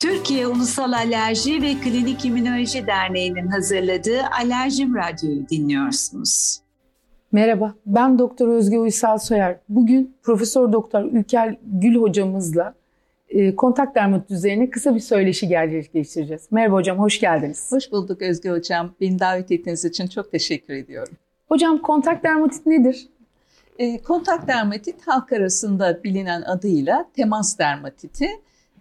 Türkiye Ulusal Alerji ve Klinik İmmünoloji Derneği'nin hazırladığı Alerjim Radyo'yu dinliyorsunuz. Merhaba, ben Doktor Özge Uysal Soyer. Bugün Profesör Doktor Ülker Gül hocamızla e, kontak dermatit üzerine kısa bir söyleşi gerçekleştireceğiz. Merhaba hocam, hoş geldiniz. Hoş bulduk Özge hocam. Beni davet ettiğiniz için çok teşekkür ediyorum. Hocam kontak dermatit nedir? E, kontak dermatit halk arasında bilinen adıyla temas dermatiti.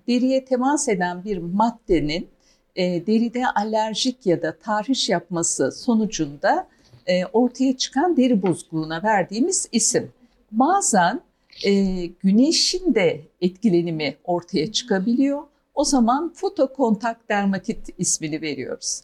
Deriye temas eden bir maddenin e, deride alerjik ya da tahriş yapması sonucunda e, ortaya çıkan deri bozukluğuna verdiğimiz isim. Bazen e, güneşin de etkilenimi ortaya çıkabiliyor. O zaman fotokontak dermatit ismini veriyoruz.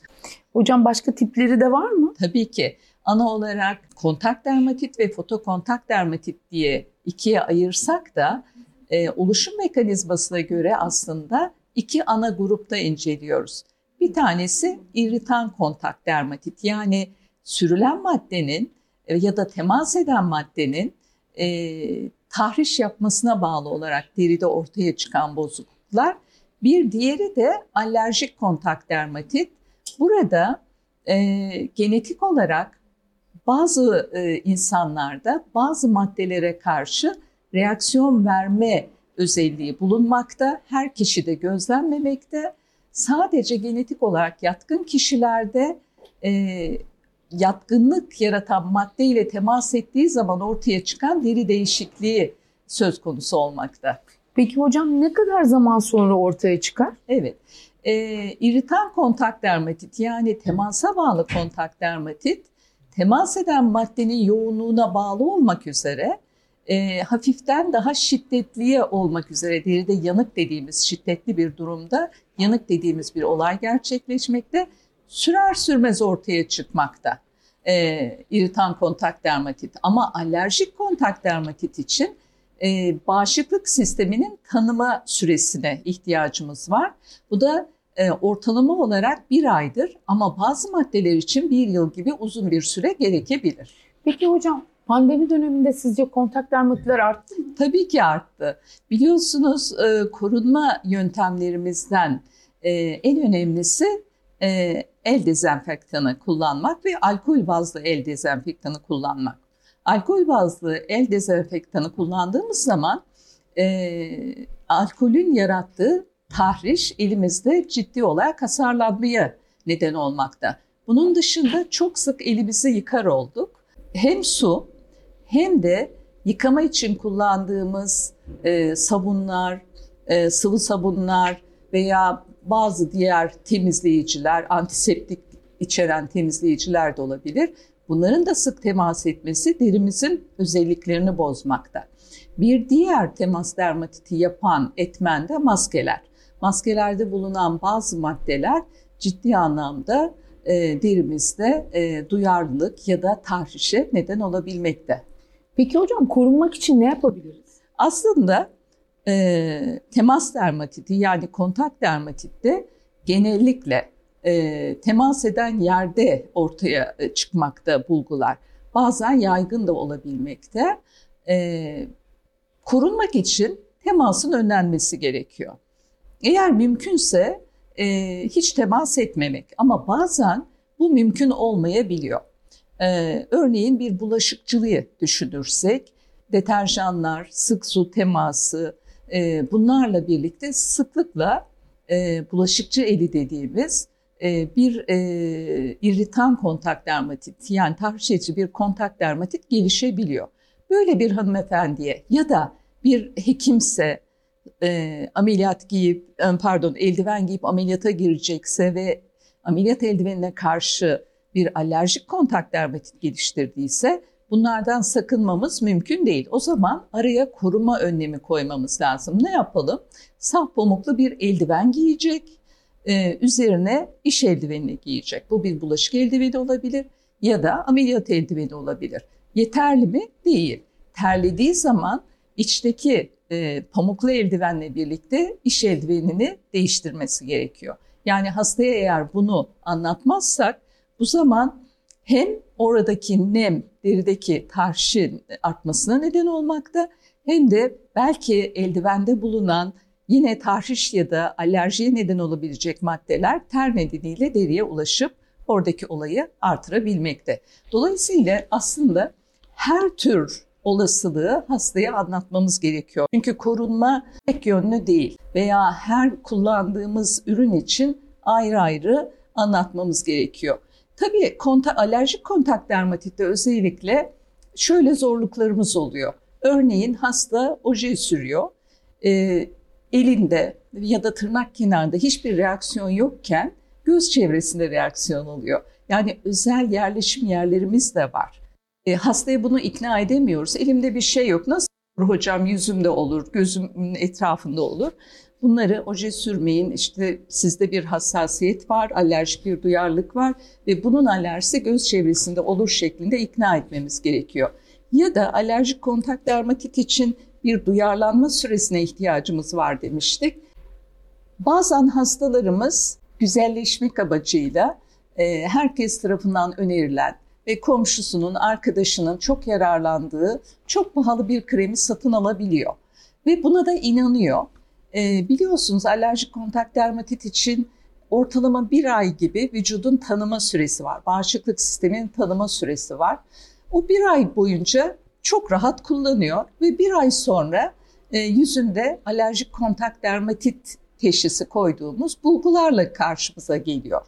Hocam başka tipleri de var mı? Tabii ki. Ana olarak kontak dermatit ve fotokontak dermatit diye ikiye ayırsak da e, oluşum mekanizmasına göre aslında iki ana grupta inceliyoruz. Bir tanesi irritan kontak dermatit yani sürülen maddenin e, ya da temas eden maddenin e, tahriş yapmasına bağlı olarak deride ortaya çıkan bozukluklar. Bir diğeri de alerjik kontak dermatit. Burada e, genetik olarak bazı e, insanlarda bazı maddelere karşı reaksiyon verme özelliği bulunmakta. Her kişide gözlenmemekte. Sadece genetik olarak yatkın kişilerde e, yatkınlık yaratan madde ile temas ettiği zaman ortaya çıkan deri değişikliği söz konusu olmakta. Peki hocam ne kadar zaman sonra ortaya çıkar? Evet. E, irritan kontak dermatit yani temasa bağlı kontak dermatit temas eden maddenin yoğunluğuna bağlı olmak üzere e, hafiften daha şiddetliye olmak üzere deride yanık dediğimiz şiddetli bir durumda yanık dediğimiz bir olay gerçekleşmekte sürer sürmez ortaya çıkmakta e, iritan kontak dermatit. Ama alerjik kontak dermatit için e, bağışıklık sisteminin tanıma süresine ihtiyacımız var. Bu da e, ortalama olarak bir aydır ama bazı maddeler için bir yıl gibi uzun bir süre gerekebilir. Peki hocam pandemi döneminde sizce kontak dermatitler arttı mı? Tabii ki arttı. Biliyorsunuz e, korunma yöntemlerimizden e, en önemlisi e, el dezenfektanı kullanmak ve alkol bazlı el dezenfektanı kullanmak. Alkol bazlı el dezenfektanı kullandığımız zaman alkolün yarattığı tahriş elimizde ciddi olarak hasarlanmaya neden olmakta. Bunun dışında çok sık elimizi yıkar olduk. Hem su hem de yıkama için kullandığımız e, sabunlar, e, sıvı sabunlar veya bazı diğer temizleyiciler, antiseptik içeren temizleyiciler de olabilir. Bunların da sık temas etmesi derimizin özelliklerini bozmakta. Bir diğer temas dermatiti yapan etmen de maskeler. Maskelerde bulunan bazı maddeler ciddi anlamda e, derimizde e, duyarlılık ya da tahrişe neden olabilmekte. Peki hocam korunmak için ne yapabiliriz? Aslında e, temas dermatiti yani kontak dermatitte genellikle e, temas eden yerde ortaya e, çıkmakta bulgular. Bazen yaygın da olabilmekte. E, korunmak için temasın önlenmesi gerekiyor. Eğer mümkünse e, hiç temas etmemek ama bazen bu mümkün olmayabiliyor. E, örneğin bir bulaşıkçılığı düşünürsek deterjanlar, sık su teması, e, bunlarla birlikte sıklıkla e, bulaşıkçı eli dediğimiz e, bir e, irritan kontak dermatit yani tahriş bir kontak dermatit gelişebiliyor. Böyle bir hanımefendiye ya da bir hekimse e, ameliyat giyip e, pardon eldiven giyip ameliyata girecekse ve ameliyat eldivenine karşı bir alerjik kontak dermatit geliştirdiyse Bunlardan sakınmamız mümkün değil. O zaman araya koruma önlemi koymamız lazım. Ne yapalım? Saf pamuklu bir eldiven giyecek, ee, üzerine iş eldivenini giyecek. Bu bir bulaşık eldiveni olabilir ya da ameliyat eldiveni olabilir. Yeterli mi? Değil. Terlediği zaman içteki e, pamuklu eldivenle birlikte iş eldivenini değiştirmesi gerekiyor. Yani hastaya eğer bunu anlatmazsak bu zaman hem oradaki nem derideki tarşın artmasına neden olmakta hem de belki eldivende bulunan Yine tahriş ya da alerjiye neden olabilecek maddeler ter nedeniyle deriye ulaşıp oradaki olayı artırabilmekte. Dolayısıyla aslında her tür olasılığı hastaya anlatmamız gerekiyor. Çünkü korunma tek yönlü değil veya her kullandığımız ürün için ayrı ayrı anlatmamız gerekiyor. Tabii konta, alerjik kontak dermatitte özellikle şöyle zorluklarımız oluyor. Örneğin hasta oje sürüyor. E, elinde ya da tırnak kenarında hiçbir reaksiyon yokken göz çevresinde reaksiyon oluyor. Yani özel yerleşim yerlerimiz de var. E, hastaya bunu ikna edemiyoruz. Elimde bir şey yok. Nasıl hocam yüzümde olur, gözümün etrafında olur. Bunları oje sürmeyin, işte sizde bir hassasiyet var, alerjik bir duyarlılık var ve bunun alerjisi göz çevresinde olur şeklinde ikna etmemiz gerekiyor. Ya da alerjik kontak dermatit için bir duyarlanma süresine ihtiyacımız var demiştik. Bazen hastalarımız güzelleşmek amacıyla e, herkes tarafından önerilen ve komşusunun, arkadaşının çok yararlandığı çok pahalı bir kremi satın alabiliyor. Ve buna da inanıyor. E, biliyorsunuz alerjik kontak dermatit için ortalama bir ay gibi vücudun tanıma süresi var. Bağışıklık sisteminin tanıma süresi var. O bir ay boyunca çok rahat kullanıyor ve bir ay sonra e, yüzünde alerjik kontak dermatit teşhisi koyduğumuz bulgularla karşımıza geliyor.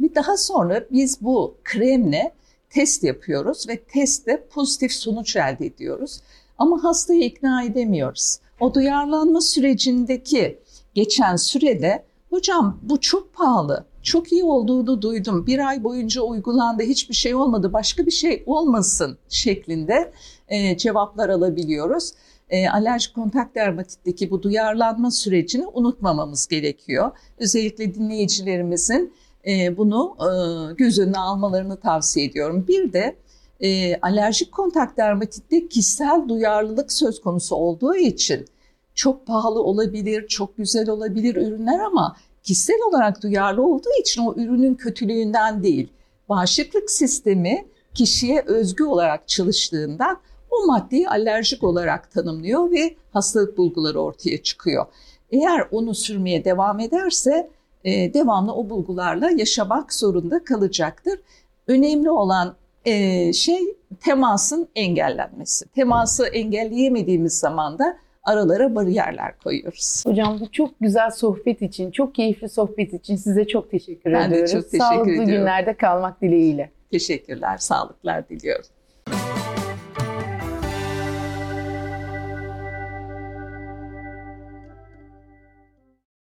Ve daha sonra biz bu kremle test yapıyoruz ve testte pozitif sonuç elde ediyoruz. Ama hastayı ikna edemiyoruz. O duyarlanma sürecindeki geçen sürede hocam bu çok pahalı, çok iyi olduğunu duydum. Bir ay boyunca uygulandı, hiçbir şey olmadı, başka bir şey olmasın şeklinde e, cevaplar alabiliyoruz. E, alerjik kontak dermatitteki bu duyarlanma sürecini unutmamamız gerekiyor. Özellikle dinleyicilerimizin e, bunu e, göz önüne almalarını tavsiye ediyorum. Bir de e, alerjik kontak dermatitte kişisel duyarlılık söz konusu olduğu için çok pahalı olabilir, çok güzel olabilir ürünler ama kişisel olarak duyarlı olduğu için o ürünün kötülüğünden değil, bağışıklık sistemi kişiye özgü olarak çalıştığından o maddeyi alerjik olarak tanımlıyor ve hastalık bulguları ortaya çıkıyor. Eğer onu sürmeye devam ederse e, devamlı o bulgularla yaşamak zorunda kalacaktır. Önemli olan e, şey temasın engellenmesi. Teması engelleyemediğimiz zaman da aralara bariyerler koyuyoruz. Hocam bu çok güzel sohbet için, çok keyifli sohbet için size çok teşekkür ben ediyoruz. Ben de çok teşekkür Sağlıklı ediyorum. günlerde kalmak dileğiyle. Teşekkürler, sağlıklar diliyorum.